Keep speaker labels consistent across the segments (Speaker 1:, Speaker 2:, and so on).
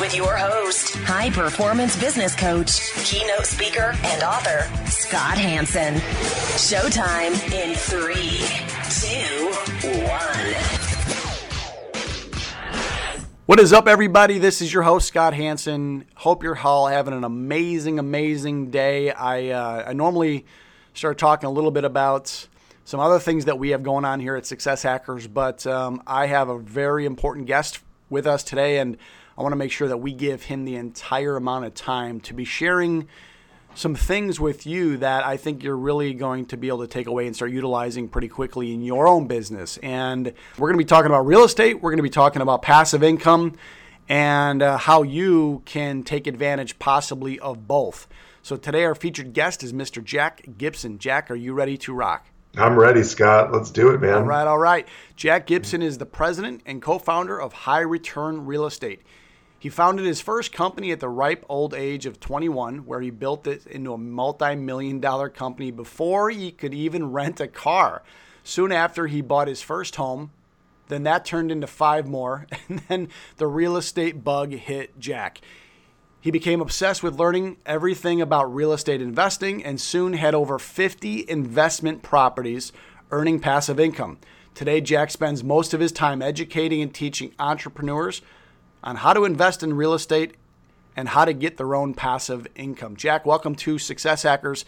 Speaker 1: with your host, high performance business coach, keynote speaker, and author, Scott Hanson. Showtime in three, two, one.
Speaker 2: What is up, everybody? This is your host, Scott Hanson. Hope you're all having an amazing, amazing day. I, uh, I normally start talking a little bit about some other things that we have going on here at Success Hackers, but um, I have a very important guest with us today, and I want to make sure that we give him the entire amount of time to be sharing some things with you that I think you're really going to be able to take away and start utilizing pretty quickly in your own business. And we're going to be talking about real estate, we're going to be talking about passive income, and uh, how you can take advantage possibly of both. So today, our featured guest is Mr. Jack Gibson. Jack, are you ready to rock?
Speaker 3: I'm ready, Scott. Let's do it, man.
Speaker 2: All right, all right. Jack Gibson is the president and co founder of High Return Real Estate. He founded his first company at the ripe old age of 21, where he built it into a multi million dollar company before he could even rent a car. Soon after, he bought his first home. Then that turned into five more, and then the real estate bug hit Jack. He became obsessed with learning everything about real estate investing and soon had over 50 investment properties earning passive income. Today, Jack spends most of his time educating and teaching entrepreneurs on how to invest in real estate and how to get their own passive income. Jack, welcome to Success Hackers.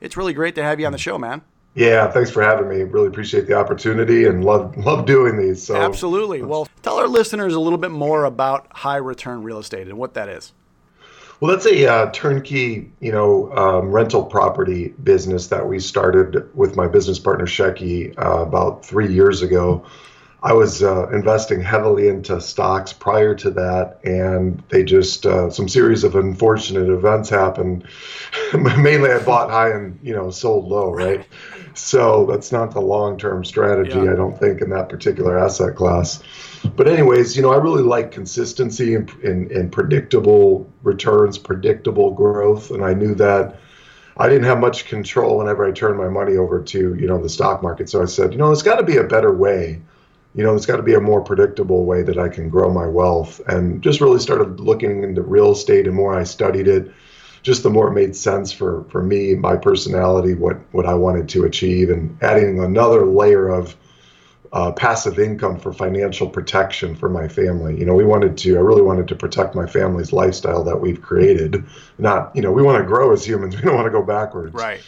Speaker 2: It's really great to have you on the show, man.
Speaker 3: Yeah, thanks for having me. Really appreciate the opportunity and love love doing these. So
Speaker 2: Absolutely. Well, tell our listeners a little bit more about high return real estate and what that is.
Speaker 3: Well, that's a uh, turnkey, you know, um, rental property business that we started with my business partner Shecky uh, about three years ago. I was uh, investing heavily into stocks prior to that, and they just uh, some series of unfortunate events happened. Mainly, I bought high and you know sold low, right? So that's not the long-term strategy, yeah. I don't think, in that particular asset class. But anyways, you know, I really like consistency and, and, and predictable returns, predictable growth, and I knew that. I didn't have much control whenever I turned my money over to, you know, the stock market. So I said, you know, there's got to be a better way you know, there's got to be a more predictable way that I can grow my wealth. And just really started looking into real estate. And more I studied it, just the more it made sense for for me, my personality, what what I wanted to achieve, and adding another layer of uh, passive income for financial protection for my family. You know, we wanted to, I really wanted to protect my family's lifestyle that we've created. Not, you know, we want to grow as humans. We don't want to go backwards.
Speaker 2: Right.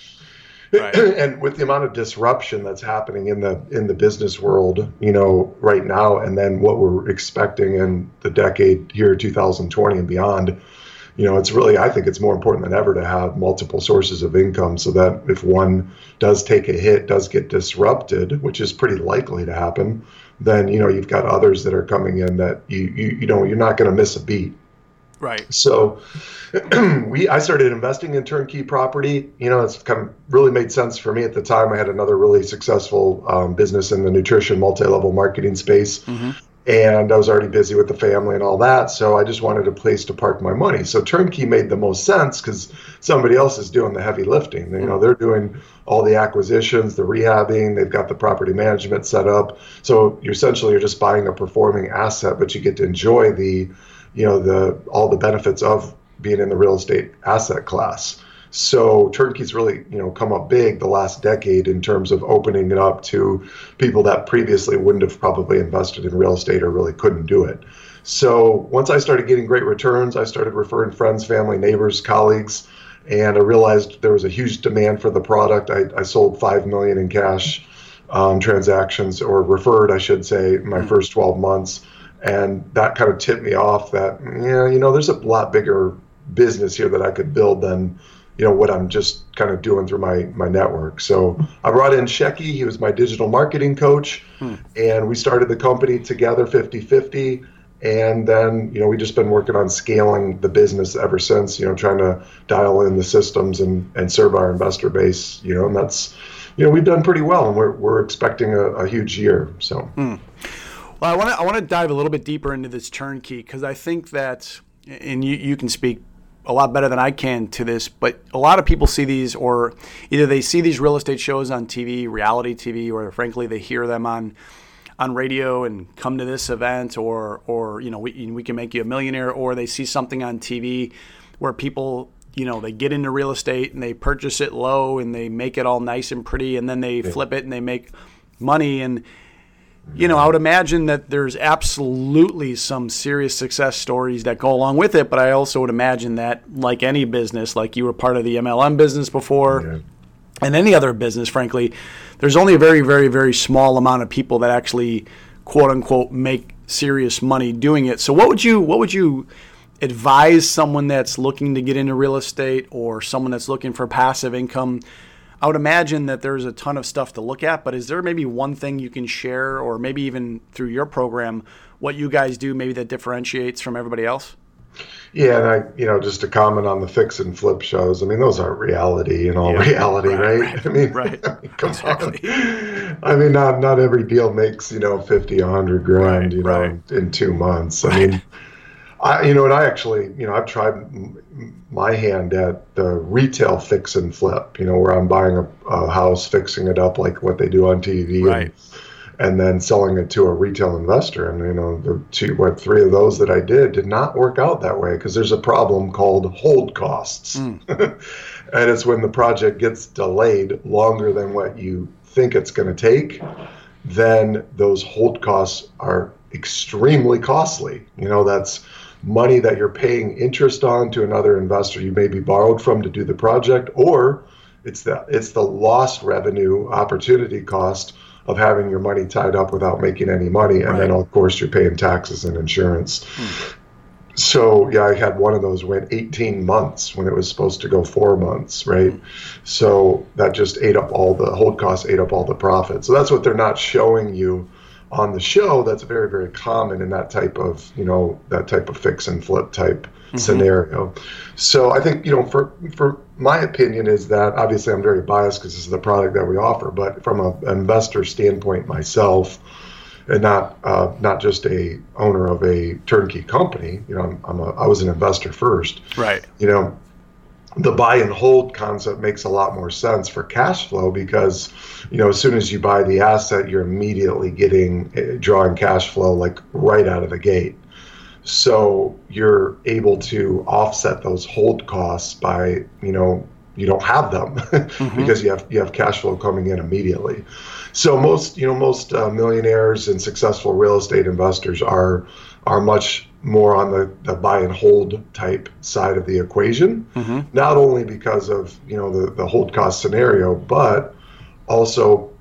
Speaker 3: Right. and with the amount of disruption that's happening in the in the business world, you know, right now, and then what we're expecting in the decade here, 2020 and beyond, you know, it's really I think it's more important than ever to have multiple sources of income, so that if one does take a hit, does get disrupted, which is pretty likely to happen, then you know you've got others that are coming in that you you, you know you're not going to miss a beat.
Speaker 2: Right.
Speaker 3: So we I started investing in turnkey property. You know, it's kind of really made sense for me at the time. I had another really successful um, business in the nutrition multi-level marketing space. Mm-hmm. And I was already busy with the family and all that, so I just wanted a place to park my money. So turnkey made the most sense because somebody else is doing the heavy lifting. You know, mm-hmm. they're doing all the acquisitions, the rehabbing, they've got the property management set up. So you're essentially you're just buying a performing asset, but you get to enjoy the you know the all the benefits of being in the real estate asset class. So turnkey's really, you know, come up big the last decade in terms of opening it up to people that previously wouldn't have probably invested in real estate or really couldn't do it. So once I started getting great returns, I started referring friends, family, neighbors, colleagues, and I realized there was a huge demand for the product. I, I sold five million in cash um, transactions, or referred, I should say, my mm-hmm. first 12 months and that kind of tipped me off that yeah you know there's a lot bigger business here that I could build than you know what I'm just kind of doing through my my network. So I brought in Shecky, he was my digital marketing coach, hmm. and we started the company together 50-50 and then you know we've just been working on scaling the business ever since. You know, trying to dial in the systems and and serve our investor base. You know, and that's you know we've done pretty well, and we're we're expecting a, a huge year. So.
Speaker 2: Hmm. Well, I want to I want to dive a little bit deeper into this turnkey because I think that, and you you can speak a lot better than I can to this, but a lot of people see these, or either they see these real estate shows on TV, reality TV, or frankly they hear them on on radio and come to this event, or or you know we we can make you a millionaire, or they see something on TV where people you know they get into real estate and they purchase it low and they make it all nice and pretty, and then they yeah. flip it and they make money and you know, I would imagine that there's absolutely some serious success stories that go along with it, but I also would imagine that, like any business, like you were part of the MLM business before, yeah. and any other business, frankly, there's only a very, very, very small amount of people that actually, quote unquote, make serious money doing it. So, what would you, what would you advise someone that's looking to get into real estate or someone that's looking for passive income? I would imagine that there's a ton of stuff to look at, but is there maybe one thing you can share, or maybe even through your program, what you guys do maybe that differentiates from everybody else?
Speaker 3: Yeah, and I, you know, just to comment on the fix and flip shows. I mean, those aren't reality in all yeah, reality, right, right? right? I mean, right. come exactly. on. I mean, not not every deal makes you know fifty, a hundred grand, right, you know, in, in, two months. I mean, I, you know, and I actually, you know, I've tried my hand at the retail fix and flip, you know, where I'm buying a, a house, fixing it up like what they do on TV,
Speaker 2: right.
Speaker 3: and, and, then selling it to a retail investor. And you know, the two, what three of those that I did did not work out that way because there's a problem called hold costs, mm. and it's when the project gets delayed longer than what you think it's going to take, then those hold costs are extremely costly. You know, that's money that you're paying interest on to another investor you may be borrowed from to do the project, or it's the it's the lost revenue opportunity cost of having your money tied up without making any money, and right. then of course you're paying taxes and insurance. Hmm. So yeah, I had one of those went 18 months when it was supposed to go four months, right? Hmm. So that just ate up all the hold costs, ate up all the profit. So that's what they're not showing you on the show that's very very common in that type of you know that type of fix and flip type mm-hmm. scenario. So i think you know for for my opinion is that obviously i'm very biased because this is the product that we offer but from a, an investor standpoint myself and not uh, not just a owner of a turnkey company you know I'm, I'm a, i was an investor first.
Speaker 2: Right.
Speaker 3: You know the buy and hold concept makes a lot more sense for cash flow because you know as soon as you buy the asset you're immediately getting eh, drawing cash flow like right out of the gate so you're able to offset those hold costs by you know you don't have them mm-hmm. because you have you have cash flow coming in immediately so most you know most uh, millionaires and successful real estate investors are are much more on the, the buy and hold type side of the equation. Mm-hmm. Not only because of you know the, the hold cost scenario, but also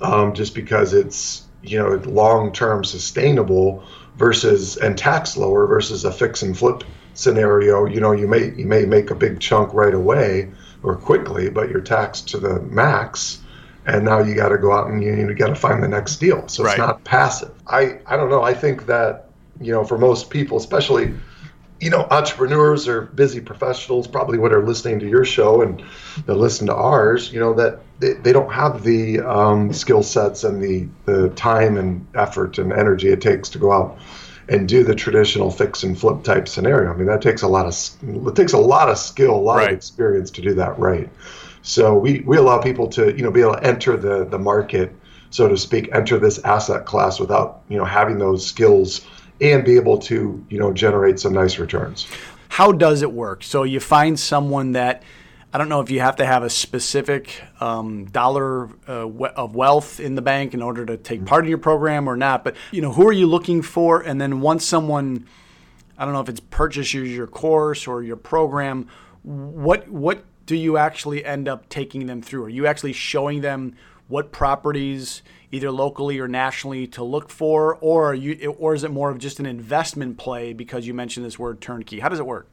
Speaker 3: um, just because it's you know long term sustainable versus and tax lower versus a fix and flip scenario. You know you may you may make a big chunk right away or quickly, but you're taxed to the max. And now you got to go out and you, you got to find the next deal. So it's not passive. I, I don't know. I think that you know, for most people, especially, you know, entrepreneurs or busy professionals, probably what are listening to your show and that listen to ours, you know, that they, they don't have the um, skill sets and the, the time and effort and energy it takes to go out and do the traditional fix and flip type scenario. I mean, that takes a lot of it takes a lot of skill, a lot right. of experience to do that right. So we, we allow people to you know be able to enter the the market, so to speak, enter this asset class without you know having those skills and be able to you know generate some nice returns.
Speaker 2: How does it work? So you find someone that I don't know if you have to have a specific um, dollar uh, of wealth in the bank in order to take mm-hmm. part in your program or not, but you know who are you looking for? And then once someone, I don't know if it's purchases your course or your program, what what do you actually end up taking them through? Are you actually showing them what properties either locally or nationally to look for, or you, or is it more of just an investment play because you mentioned this word turnkey? How does it work?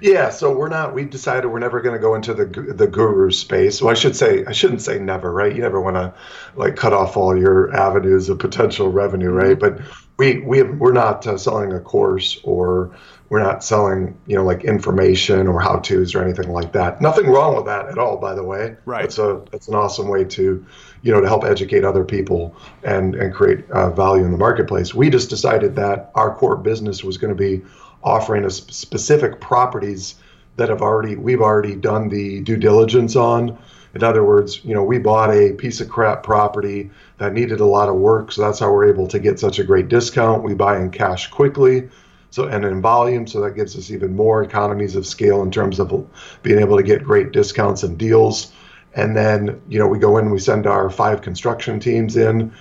Speaker 3: Yeah, so we're not. We've decided we're never going to go into the the guru space. Well, I should say I shouldn't say never, right? You never want to like cut off all your avenues of potential revenue, right? Mm-hmm. But we we have, we're not uh, selling a course or we're not selling you know like information or how tos or anything like that. Nothing wrong with that at all, by the way.
Speaker 2: Right.
Speaker 3: It's a it's an awesome way to you know to help educate other people and and create uh, value in the marketplace. We just decided that our core business was going to be offering us specific properties that have already we've already done the due diligence on. In other words, you know, we bought a piece of crap property that needed a lot of work, so that's how we're able to get such a great discount. We buy in cash quickly, so and in volume, so that gives us even more economies of scale in terms of being able to get great discounts and deals. And then, you know, we go in, we send our five construction teams in,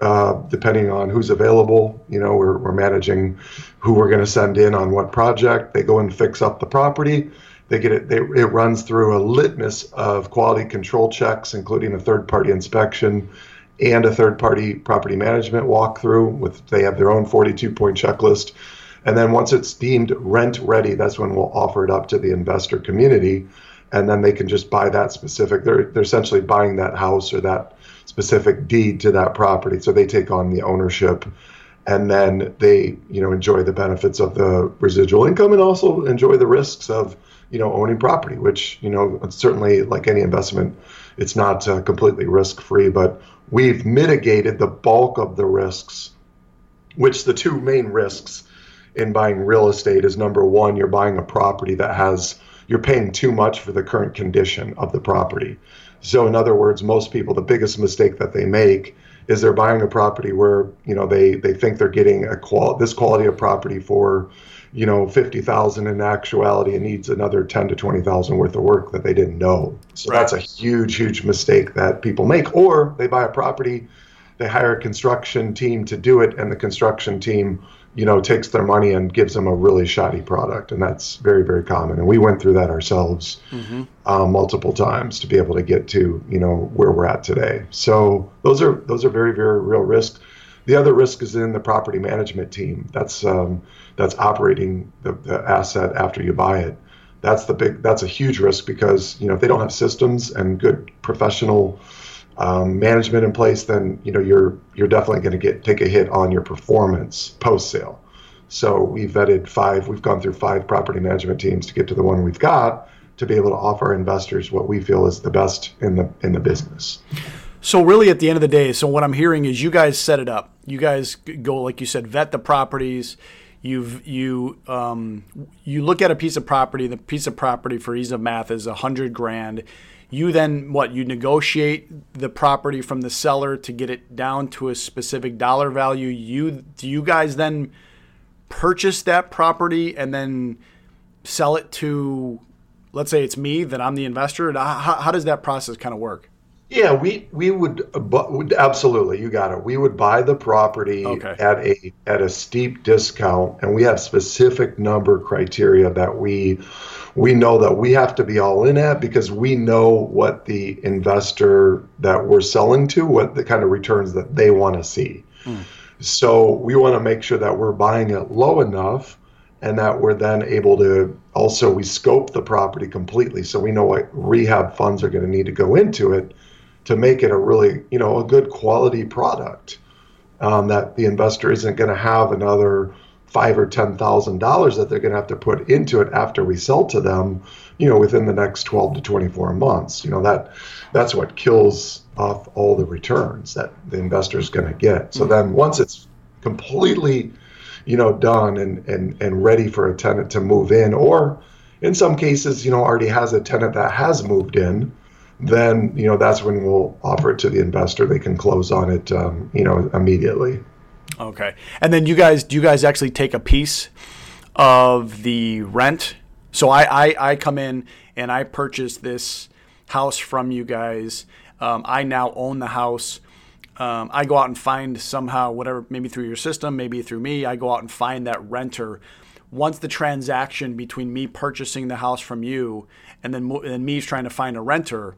Speaker 3: uh, depending on who's available. You know, we're, we're managing who we're going to send in on what project. They go and fix up the property. They get it. They, it runs through a litmus of quality control checks, including a third-party inspection and a third-party property management walkthrough. With they have their own 42-point checklist, and then once it's deemed rent ready, that's when we'll offer it up to the investor community, and then they can just buy that specific. They're they're essentially buying that house or that specific deed to that property, so they take on the ownership and then they you know enjoy the benefits of the residual income and also enjoy the risks of you know owning property which you know certainly like any investment it's not uh, completely risk free but we've mitigated the bulk of the risks which the two main risks in buying real estate is number one you're buying a property that has you're paying too much for the current condition of the property. So in other words most people the biggest mistake that they make is they're buying a property where you know they they think they're getting a qual this quality of property for you know 50,000 in actuality it needs another 10 to 20,000 worth of work that they didn't know. So right. that's a huge huge mistake that people make. Or they buy a property they hire a construction team to do it and the construction team you know takes their money and gives them a really shoddy product and that's very very common. And we went through that ourselves mm-hmm. um, multiple times to be able to get to you know where we're at today. So those are those are very very real risks the other risk is in the property management team. That's um, that's operating the, the asset after you buy it. That's the big that's a huge risk because you know if they don't have systems and good professional um, management in place, then you know you're you're definitely going to get take a hit on your performance post sale. So we vetted five. We've gone through five property management teams to get to the one we've got to be able to offer investors what we feel is the best in the in the business.
Speaker 2: So really, at the end of the day, so what I'm hearing is you guys set it up. You guys go like you said, vet the properties. You've you um, you look at a piece of property. The piece of property for ease of math is a hundred grand you then what you negotiate the property from the seller to get it down to a specific dollar value. You do you guys then purchase that property and then sell it to let's say it's me that i'm the investor? How, how does that process kind of work
Speaker 3: yeah, we we would, would absolutely. You got it. We would buy the property okay. at a at a steep discount, and we have specific number criteria that we we know that we have to be all in at because we know what the investor that we're selling to, what the kind of returns that they want to see. Mm. So we want to make sure that we're buying it low enough and that we're then able to also we scope the property completely so we know what rehab funds are going to need to go into it to make it a really, you know, a good quality product um, that the investor isn't going to have another five or ten thousand dollars that they're going to have to put into it after we sell to them, you know, within the next 12 to 24 months. You know that that's what kills off all the returns that the investor is going to get. So then once it's completely, you know, done and and and ready for a tenant to move in, or in some cases, you know, already has a tenant that has moved in then you know that's when we'll offer it to the investor. They can close on it, um, you know, immediately.
Speaker 2: Okay, and then you guys, do you guys actually take a piece of the rent? So I, I, I come in and I purchase this house from you guys. Um, I now own the house. Um, I go out and find somehow whatever, maybe through your system, maybe through me. I go out and find that renter. Once the transaction between me purchasing the house from you and then and me trying to find a renter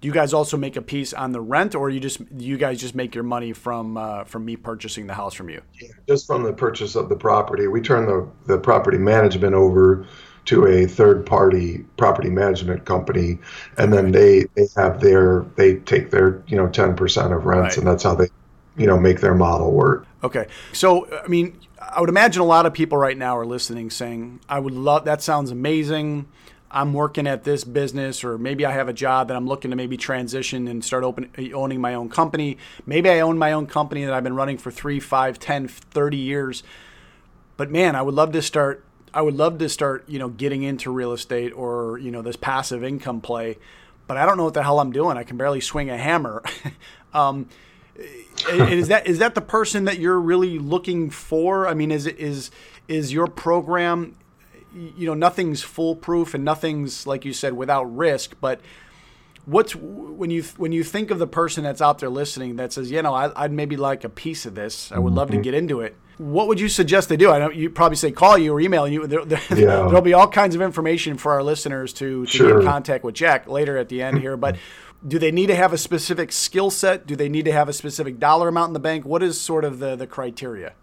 Speaker 2: do you guys also make a piece on the rent, or you just you guys just make your money from uh, from me purchasing the house from you?
Speaker 3: Yeah, just from the purchase of the property. We turn the the property management over to a third party property management company and then they they have their they take their you know 10% of rents right. and that's how they you know make their model work.
Speaker 2: Okay, so I mean, I would imagine a lot of people right now are listening, saying, "I would love that. Sounds amazing." I'm working at this business, or maybe I have a job that I'm looking to maybe transition and start open, owning my own company. Maybe I own my own company that I've been running for three, five, 10, 30 years. But man, I would love to start. I would love to start, you know, getting into real estate or you know this passive income play. But I don't know what the hell I'm doing. I can barely swing a hammer. um, is that is that the person that you're really looking for? I mean, is is is your program you know nothing's foolproof and nothing's like you said without risk but what's when you when you think of the person that's out there listening that says you know I, would maybe like a piece of this. I would love to mm-hmm. get into it what would you suggest they do? I know you probably say call you or email you. There, will yeah. be all kinds of information for our listeners to, to sure. get in contact with jack later at the end here but do they need to have a specific skill set? Do they need to have a specific dollar amount in the bank? What is sort of the the criteria?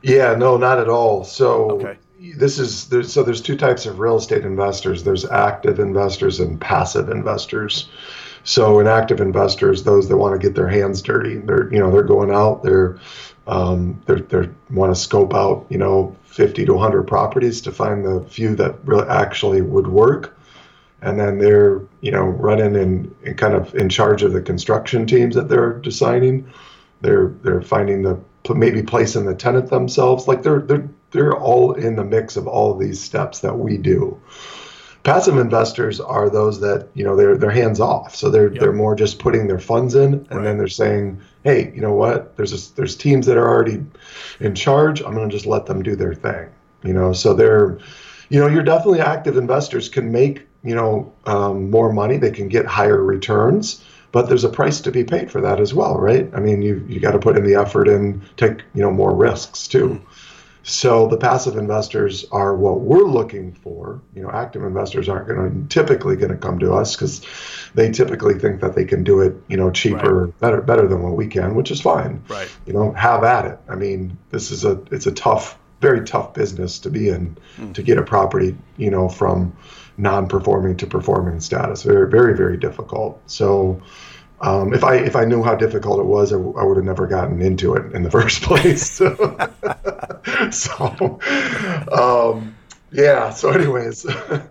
Speaker 3: Yeah no not at all. So okay this is there's, so there's two types of real estate investors. There's active investors and passive investors. So in active investors those that want to get their hands dirty they're you know they're going out they're um, they're, they want to scope out you know 50 to 100 properties to find the few that really actually would work. And then they're you know running and, and kind of in charge of the construction teams that they're designing. They're they're finding the maybe placing the tenant themselves. Like they're they're they're all in the mix of all of these steps that we do. Passive investors are those that you know they're they're hands off, so they're yep. they're more just putting their funds in, and right. then they're saying, hey, you know what? There's a, there's teams that are already in charge. I'm going to just let them do their thing. You know, so they're, you know, you're definitely active investors can make you know um, more money. They can get higher returns but there's a price to be paid for that as well, right? I mean, you you got to put in the effort and take you know more risks too. So the passive investors are what we're looking for. You know, active investors aren't going to typically going to come to us because they typically think that they can do it, you know, cheaper, right. better, better than what we can, which is fine.
Speaker 2: Right.
Speaker 3: You know, have at it. I mean, this is a it's a tough, very tough business to be in mm. to get a property, you know, from non-performing to performing status. Very, very, very difficult. So um, if I if I knew how difficult it was, I, I would have never gotten into it in the first place. so, so um, yeah. So, anyways,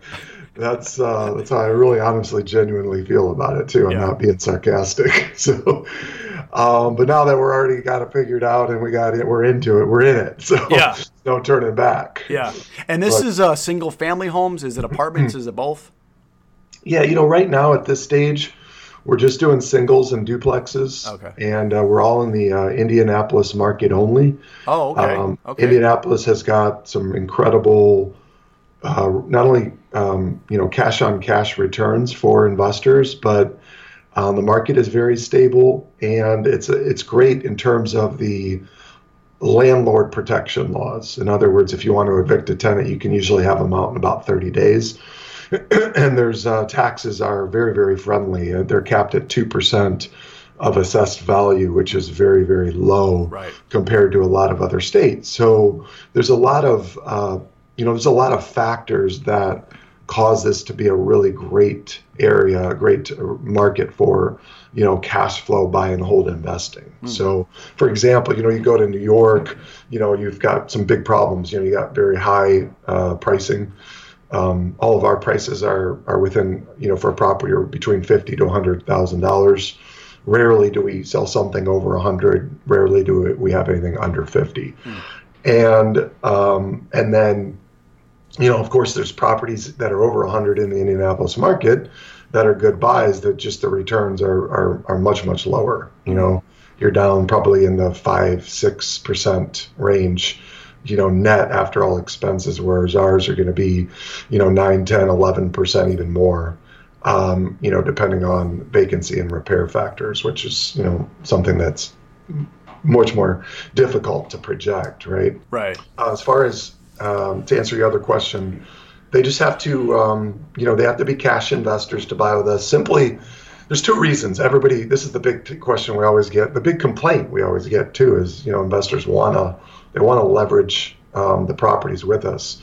Speaker 3: that's uh, that's how I really, honestly, genuinely feel about it too. I'm yeah. not being sarcastic. So, um, but now that we're already got it figured out and we got it, we're into it. We're in it. So
Speaker 2: yeah,
Speaker 3: no turning back.
Speaker 2: Yeah. And this but, is uh, single family homes. Is it apartments? is it both?
Speaker 3: Yeah. You know, right now at this stage we're just doing singles and duplexes.
Speaker 2: Okay.
Speaker 3: And uh, we're all in the uh, Indianapolis market only.
Speaker 2: Oh, okay. Um,
Speaker 3: okay. Indianapolis has got some incredible, uh, not only um, you know cash on cash returns for investors, but um, the market is very stable and it's it's great in terms of the landlord protection laws. In other words, if you want to evict a tenant, you can usually have them out in about 30 days. and there's uh, taxes are very very friendly. Uh, they're capped at two percent of assessed value, which is very very low
Speaker 2: right.
Speaker 3: compared to a lot of other states. So there's a lot of uh, you know there's a lot of factors that cause this to be a really great area, a great market for you know cash flow buy and hold investing. Mm. So, for example, you know you go to New York, you know you've got some big problems. You know you got very high uh, pricing um, all of our prices are are within you know for a property are between fifty to hundred thousand dollars. Rarely do we sell something over a hundred. Rarely do we have anything under fifty. Mm. And um, and then you know of course there's properties that are over a hundred in the Indianapolis market that are good buys that just the returns are are, are much much lower. You know you're down probably in the five six percent range you know, net after all expenses, whereas ours are going to be, you know, 9, 10, 11% even more, um, you know, depending on vacancy and repair factors, which is, you know, something that's much more difficult to project, right?
Speaker 2: Right.
Speaker 3: Uh, as far as um, to answer your other question, they just have to, um, you know, they have to be cash investors to buy with us. Simply, there's two reasons. Everybody, this is the big question we always get. The big complaint we always get too is, you know, investors want to they want to leverage um, the properties with us.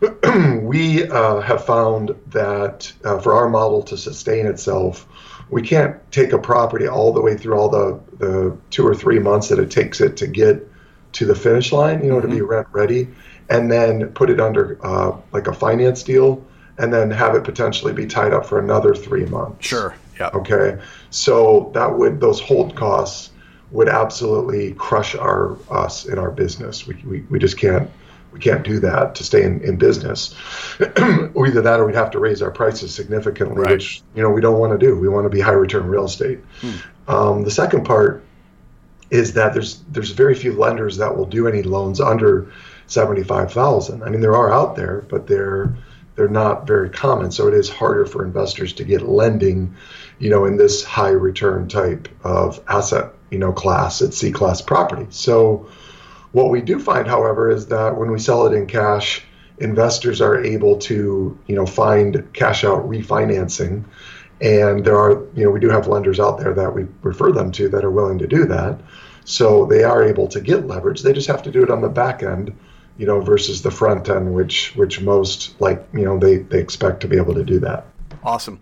Speaker 3: we uh, have found that uh, for our model to sustain itself, we can't take a property all the way through all the, the two or three months that it takes it to get to the finish line, you know, mm-hmm. to be mm-hmm. rent ready, and then put it under uh, like a finance deal, and then have it potentially be tied up for another three months.
Speaker 2: Sure. Yeah.
Speaker 3: Okay. So that would those hold costs would absolutely crush our us in our business. We, we, we just can't we can't do that to stay in, in business. Either that or we'd have to raise our prices significantly, right. which you know we don't want to do. We want to be high return real estate. Hmm. Um, the second part is that there's there's very few lenders that will do any loans under seventy five thousand. I mean, there are out there, but they're they're not very common. So it is harder for investors to get lending, you know, in this high return type of asset, you know, class at C class property. So what we do find, however, is that when we sell it in cash, investors are able to, you know, find cash out refinancing. And there are, you know, we do have lenders out there that we refer them to that are willing to do that. So they are able to get leverage. They just have to do it on the back end, you know, versus the front end, which which most like, you know, they, they expect to be able to do that.
Speaker 2: Awesome.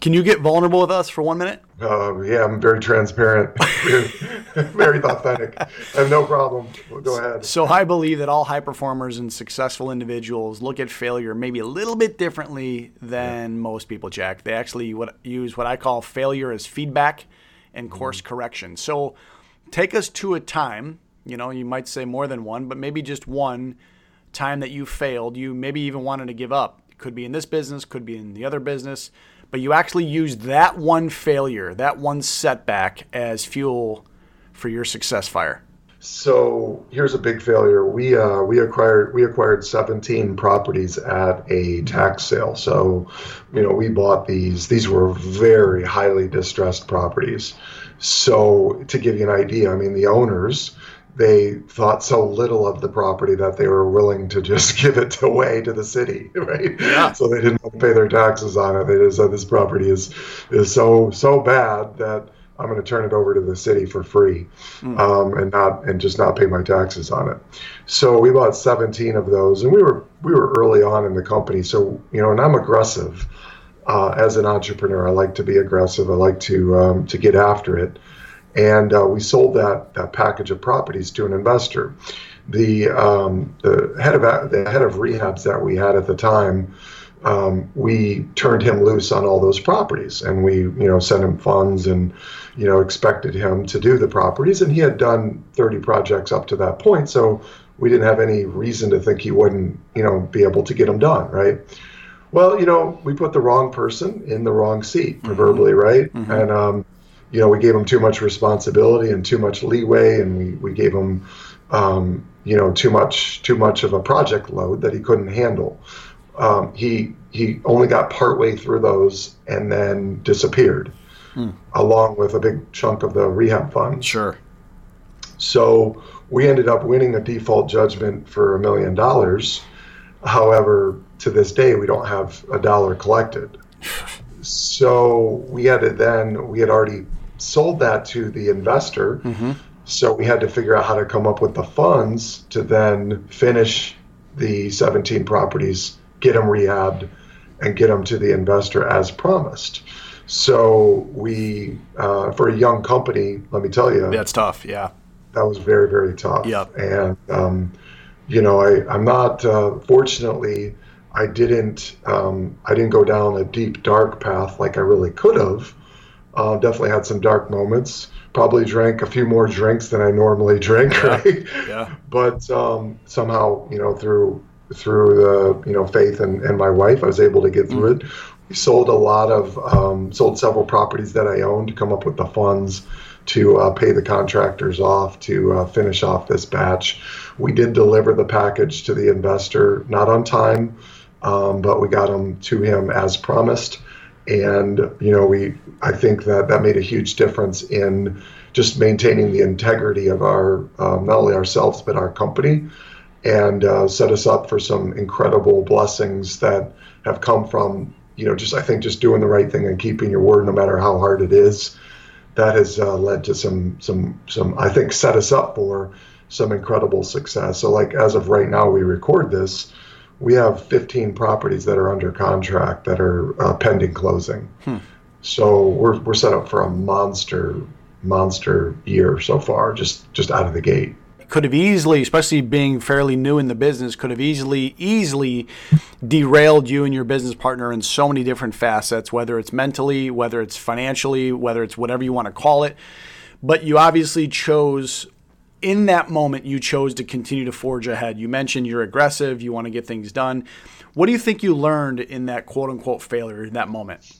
Speaker 2: Can you get vulnerable with us for one minute?
Speaker 3: Uh, yeah, I'm very transparent, very authentic. I have no problem. Go ahead.
Speaker 2: So I believe that all high performers and successful individuals look at failure maybe a little bit differently than yeah. most people, Jack. They actually what, use what I call failure as feedback and course mm-hmm. correction. So take us to a time, you know, you might say more than one, but maybe just one time that you failed. You maybe even wanted to give up. Could be in this business, could be in the other business but you actually use that one failure, that one setback as fuel for your success fire.
Speaker 3: So here's a big failure. We uh, we acquired we acquired 17 properties at a tax sale. So, you know, we bought these. These were very highly distressed properties. So to give you an idea, I mean, the owners they thought so little of the property that they were willing to just give it away to the city, right?
Speaker 2: Yeah.
Speaker 3: So they didn't pay their taxes on it. They just said this property is is so so bad that I'm going to turn it over to the city for free, mm. um, and not and just not pay my taxes on it. So we bought 17 of those, and we were we were early on in the company. So you know, and I'm aggressive uh, as an entrepreneur. I like to be aggressive. I like to um, to get after it and uh, we sold that that package of properties to an investor. The um, the head of the head of rehabs that we had at the time, um, we turned him loose on all those properties, and we you know sent him funds and you know expected him to do the properties, and he had done 30 projects up to that point, so we didn't have any reason to think he wouldn't you know be able to get them done, right? Well, you know, we put the wrong person in the wrong seat, mm-hmm. proverbially, mm-hmm. right? Mm-hmm. And um, you know, we gave him too much responsibility and too much leeway, and we, we gave him, um, you know, too much too much of a project load that he couldn't handle. Um, he he only got partway through those and then disappeared, hmm. along with a big chunk of the rehab fund.
Speaker 2: Sure.
Speaker 3: So we ended up winning a default judgment for a million dollars. However, to this day, we don't have a dollar collected. so we had to then we had already sold that to the investor. Mm-hmm. So we had to figure out how to come up with the funds to then finish the 17 properties, get them rehabbed, and get them to the investor as promised. So we, uh, for a young company, let me tell you,
Speaker 2: that's tough. Yeah,
Speaker 3: that was very very tough.
Speaker 2: Yeah,
Speaker 3: and um, you know, I I'm not uh, fortunately. I didn't um, I didn't go down a deep dark path like I really could have. Uh, definitely had some dark moments. Probably drank a few more drinks than I normally drink,
Speaker 2: yeah.
Speaker 3: right?
Speaker 2: Yeah.
Speaker 3: But um, somehow, you know, through through the you know faith and, and my wife, I was able to get through mm. it. We sold a lot of um, sold several properties that I owned to come up with the funds to uh, pay the contractors off to uh, finish off this batch. We did deliver the package to the investor, not on time, um, but we got them to him as promised and you know we i think that that made a huge difference in just maintaining the integrity of our um, not only ourselves but our company and uh, set us up for some incredible blessings that have come from you know just i think just doing the right thing and keeping your word no matter how hard it is. That has uh, led to some some some i think set us up for some incredible success. So like as of right now we record this we have 15 properties that are under contract that are uh, pending closing. Hmm. So we're we're set up for a monster monster year so far, just just out of the gate
Speaker 2: could have easily, especially being fairly new in the business, could have easily, easily derailed you and your business partner in so many different facets, whether it's mentally, whether it's financially, whether it's whatever you want to call it. But you obviously chose, in that moment, you chose to continue to forge ahead. You mentioned you're aggressive, you want to get things done. What do you think you learned in that quote unquote failure in that moment?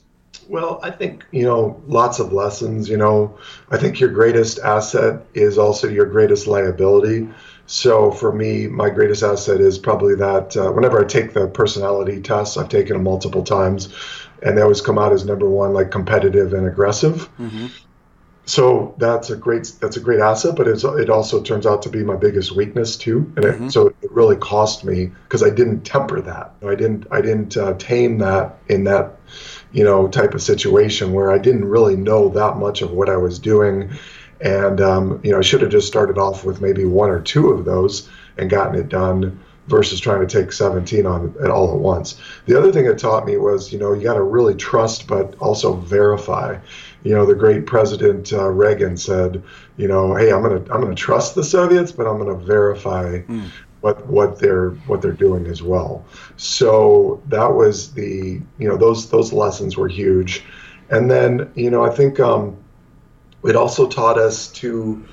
Speaker 3: Well, I think, you know, lots of lessons. You know, I think your greatest asset is also your greatest liability. So for me, my greatest asset is probably that uh, whenever I take the personality tests, I've taken them multiple times, and they always come out as number one, like competitive and aggressive. Mm-hmm. So that's a great that's a great asset, but it also turns out to be my biggest weakness too. And mm-hmm. it, so it really cost me because I didn't temper that. I didn't I didn't uh, tame that in that you know, type of situation where I didn't really know that much of what I was doing. And, um, you know, I should have just started off with maybe one or two of those and gotten it done versus trying to take 17 on it all at once. The other thing it taught me was, you know, you got to really trust, but also verify. You know, the great President uh, Reagan said, you know, hey, I'm gonna I'm gonna trust the Soviets, but I'm gonna verify mm what what they're what they're doing as well. So that was the you know those those lessons were huge, and then you know I think um, it also taught us to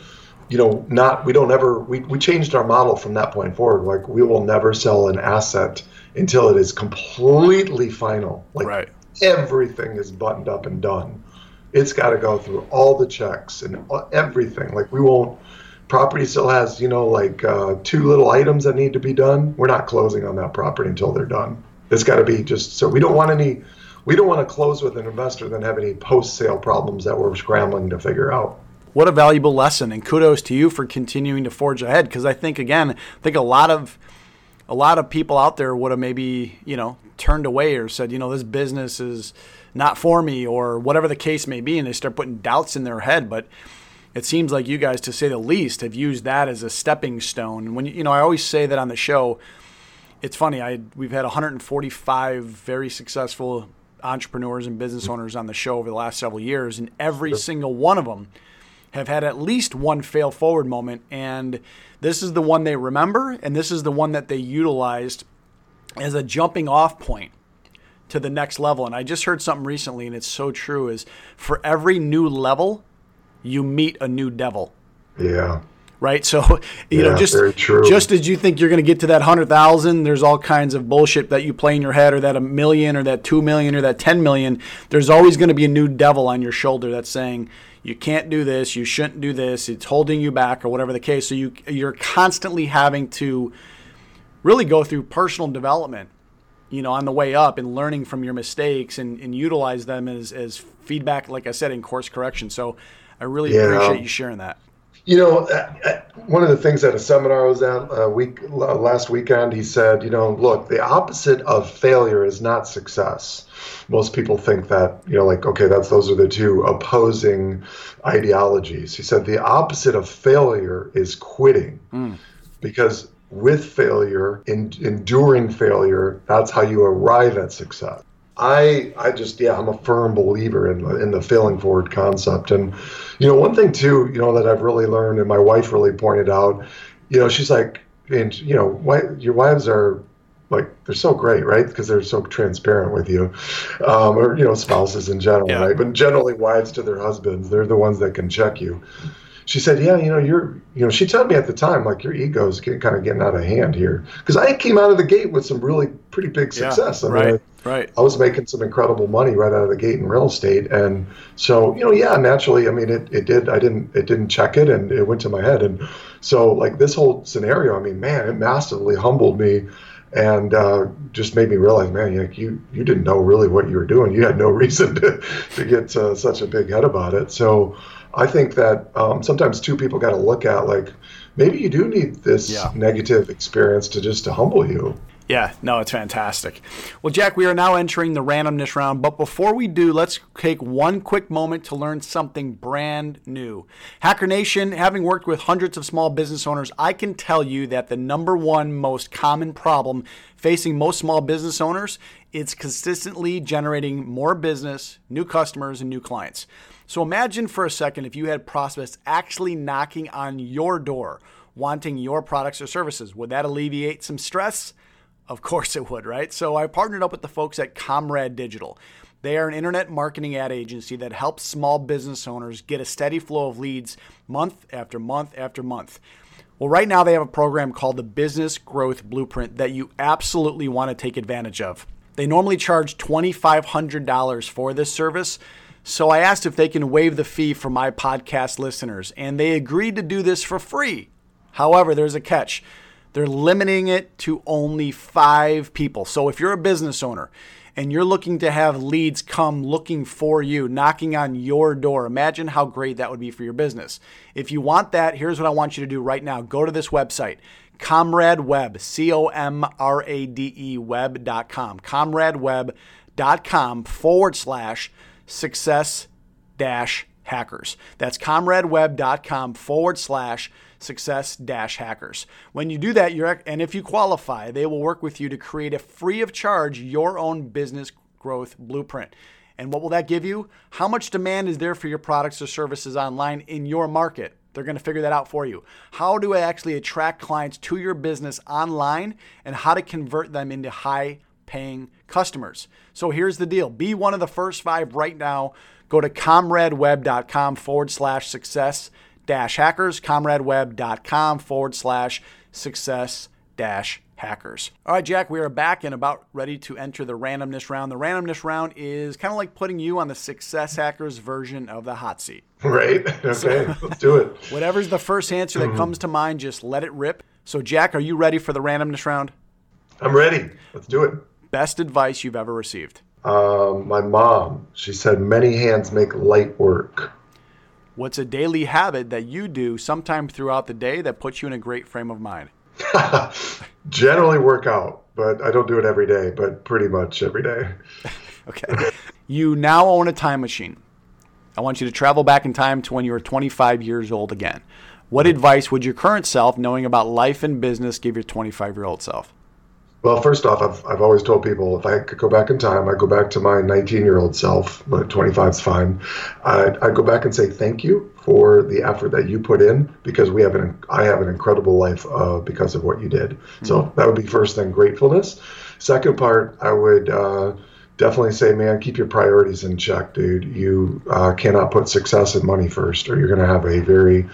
Speaker 3: you know not we don't ever we, we changed our model from that point forward. Like we will never sell an asset until it is completely final. Like
Speaker 2: right.
Speaker 3: everything is buttoned up and done it's got to go through all the checks and everything like we won't property still has, you know, like uh, two little items that need to be done, we're not closing on that property until they're done. It's got to be just so we don't want any, we don't want to close with an investor then have any post sale problems that we're scrambling to figure out.
Speaker 2: What a valuable lesson, and kudos to you for continuing to forge ahead. Because I think again, I think a lot of a lot of people out there would have maybe you know turned away or said, you know, this business is not for me or whatever the case may be, and they start putting doubts in their head. But it seems like you guys, to say the least, have used that as a stepping stone. When you know, I always say that on the show. It's funny. I we've had 145 very successful entrepreneurs and business mm-hmm. owners on the show over the last several years, and every single one of them have had at least one fail forward moment. And this is the one they remember, and this is the one that they utilized as a jumping off point to the next level. And I just heard something recently, and it's so true: is for every new level you meet a new devil.
Speaker 3: Yeah.
Speaker 2: Right. So, you yeah, know, just just as you think you're going to get to that hundred thousand, there's all kinds of bullshit that you play in your head, or that a million, or that two million, or that ten million. There's always going to be a new devil on your shoulder that's saying you can't do this, you shouldn't do this, it's holding you back, or whatever the case. So you you're constantly having to really go through personal development you know, on the way up and learning from your mistakes and, and utilize them as, as feedback, like I said, in course correction. So I really yeah. appreciate you sharing that.
Speaker 3: You know, uh, uh, one of the things at a seminar I was at uh, week last weekend, he said, you know, look, the opposite of failure is not success. Most people think that, you know, like, okay, that's those are the two opposing ideologies. He said the opposite of failure is quitting, mm. because with failure, in, enduring failure, that's how you arrive at success. I I just yeah I'm a firm believer in the, in the failing forward concept. And you know one thing too you know that I've really learned and my wife really pointed out you know she's like and you know why, your wives are like they're so great right? Because they're so transparent with you um, or you know spouses in general yeah. right? But generally wives to their husbands they're the ones that can check you she said, "Yeah, you know, you're, you know." She told me at the time, like, your ego's getting, kind of getting out of hand here, because I came out of the gate with some really pretty big success.
Speaker 2: Yeah, I mean, right, I, right.
Speaker 3: I was making some incredible money right out of the gate in real estate, and so you know, yeah, naturally, I mean, it, it did. I didn't, it didn't check it, and it went to my head, and so like this whole scenario, I mean, man, it massively humbled me and uh, just made me realize, man, you, you you didn't know really what you were doing. You had no reason to to get uh, such a big head about it. So I think that um, sometimes two people got to look at like maybe you do need this yeah. negative experience to just to humble you.
Speaker 2: Yeah, no, it's fantastic. Well, Jack, we are now entering the randomness round, but before we do, let's take one quick moment to learn something brand new. Hacker Nation, having worked with hundreds of small business owners, I can tell you that the number one most common problem facing most small business owners, it's consistently generating more business, new customers, and new clients. So imagine for a second if you had prospects actually knocking on your door wanting your products or services. Would that alleviate some stress? Of course it would, right? So I partnered up with the folks at Comrade Digital. They are an internet marketing ad agency that helps small business owners get a steady flow of leads month after month after month. Well, right now they have a program called the Business Growth Blueprint that you absolutely want to take advantage of. They normally charge $2,500 for this service. So I asked if they can waive the fee for my podcast listeners, and they agreed to do this for free. However, there's a catch. They're limiting it to only five people. So if you're a business owner and you're looking to have leads come looking for you, knocking on your door, imagine how great that would be for your business. If you want that, here's what I want you to do right now go to this website. Comrade Web, C O M R A D E web.com, comradeweb.com forward slash success dash hackers. That's comradeweb.com forward slash success dash hackers. When you do that, you're and if you qualify, they will work with you to create a free of charge your own business growth blueprint. And what will that give you? How much demand is there for your products or services online in your market? They're going to figure that out for you. How do I actually attract clients to your business online and how to convert them into high paying customers? So here's the deal be one of the first five right now. Go to comradeweb.com forward slash success dash hackers, comradeweb.com forward slash success dash hackers. All right, Jack, we are back and about ready to enter the randomness round. The randomness round is kind of like putting you on the success hackers version of the hot seat.
Speaker 3: Right. Okay, so, let's do it.
Speaker 2: Whatever's the first answer that mm-hmm. comes to mind, just let it rip. So, Jack, are you ready for the randomness round?
Speaker 3: I'm ready. Let's do it.
Speaker 2: Best advice you've ever received?
Speaker 3: Um, my mom, she said, many hands make light work.
Speaker 2: What's a daily habit that you do sometime throughout the day that puts you in a great frame of mind?
Speaker 3: Generally work out, but I don't do it every day, but pretty much every day.
Speaker 2: okay. You now own a time machine. I want you to travel back in time to when you were 25 years old again. What advice would your current self, knowing about life and business, give your 25 year old self?
Speaker 3: Well, first off, I've, I've always told people if I could go back in time, I'd go back to my 19 year old self, but 25 is fine. I'd, I'd go back and say thank you for the effort that you put in because we have an I have an incredible life uh, because of what you did. Mm-hmm. So that would be first thing gratefulness. Second part, I would uh, definitely say, man, keep your priorities in check, dude. You uh, cannot put success and money first, or you're going to have a very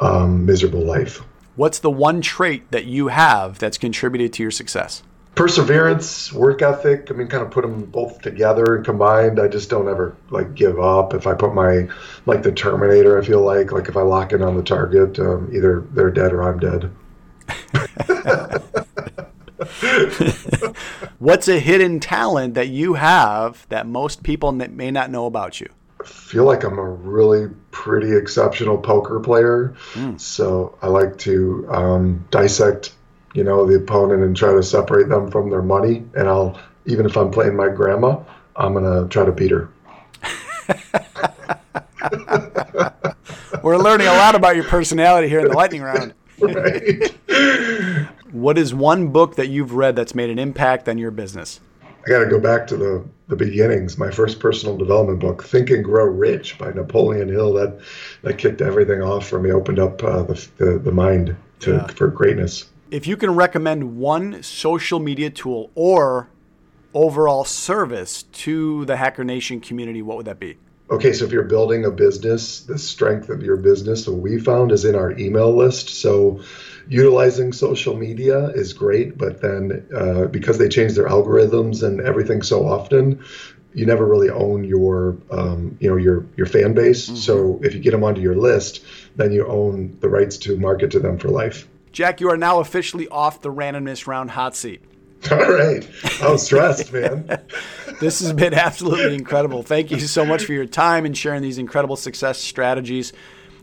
Speaker 3: um, miserable life.
Speaker 2: What's the one trait that you have that's contributed to your success?
Speaker 3: Perseverance, work ethic. I mean, kind of put them both together and combined. I just don't ever like give up. If I put my like the Terminator, I feel like like if I lock in on the target, um, either they're dead or I'm dead.
Speaker 2: What's a hidden talent that you have that most people may not know about you?
Speaker 3: feel like I'm a really pretty exceptional poker player. Mm. So I like to um, dissect, you know, the opponent and try to separate them from their money. And I'll, even if I'm playing my grandma, I'm going to try to beat her.
Speaker 2: We're learning a lot about your personality here in the lightning round.
Speaker 3: right.
Speaker 2: what is one book that you've read that's made an impact on your business?
Speaker 3: I got to go back to the, the beginnings. My first personal development book, Think and Grow Rich by Napoleon Hill, that that kicked everything off for me, opened up uh, the, the, the mind to yeah. for greatness.
Speaker 2: If you can recommend one social media tool or overall service to the Hacker Nation community, what would that be?
Speaker 3: Okay, so if you're building a business, the strength of your business, what we found is in our email list. So utilizing social media is great, but then uh, because they change their algorithms and everything so often, you never really own your um, you know your your fan base. Mm-hmm. So if you get them onto your list, then you own the rights to market to them for life.
Speaker 2: Jack, you are now officially off the randomness round hot seat.
Speaker 3: All right. I was stressed, man.
Speaker 2: this has been absolutely incredible. Thank you so much for your time and sharing these incredible success strategies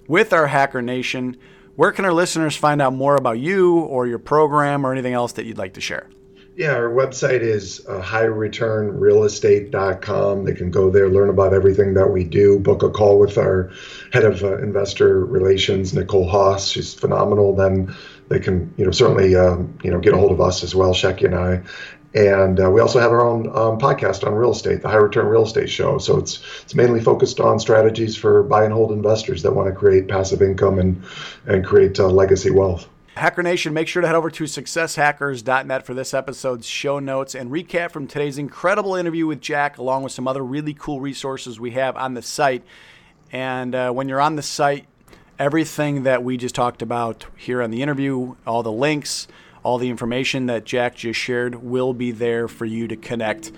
Speaker 2: with our Hacker Nation. Where can our listeners find out more about you or your program or anything else that you'd like to share?
Speaker 3: Yeah, our website is uh, highreturnrealestate.com. They can go there, learn about everything that we do, book a call with our head of uh, investor relations, Nicole Haas. She's phenomenal. Then they can, you know, certainly, um, you know, get a hold of us as well, Shecky and I. And uh, we also have our own um, podcast on real estate, the High Return Real Estate Show. So it's it's mainly focused on strategies for buy and hold investors that want to create passive income and and create uh, legacy wealth.
Speaker 2: Hacker Nation, make sure to head over to successhackers.net for this episode's show notes and recap from today's incredible interview with Jack, along with some other really cool resources we have on the site. And uh, when you're on the site, everything that we just talked about here on the interview, all the links, all the information that Jack just shared will be there for you to connect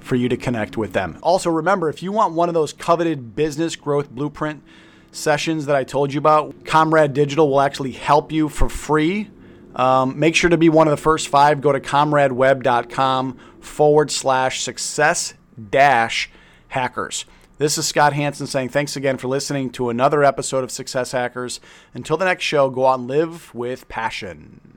Speaker 2: for you to connect with them. Also remember if you want one of those coveted business growth blueprint sessions that I told you about, Comrade Digital will actually help you for free. Um, make sure to be one of the first five. Go to comradeweb.com forward slash success dash hackers. This is Scott Hanson saying thanks again for listening to another episode of Success Hackers. Until the next show, go out and live with passion.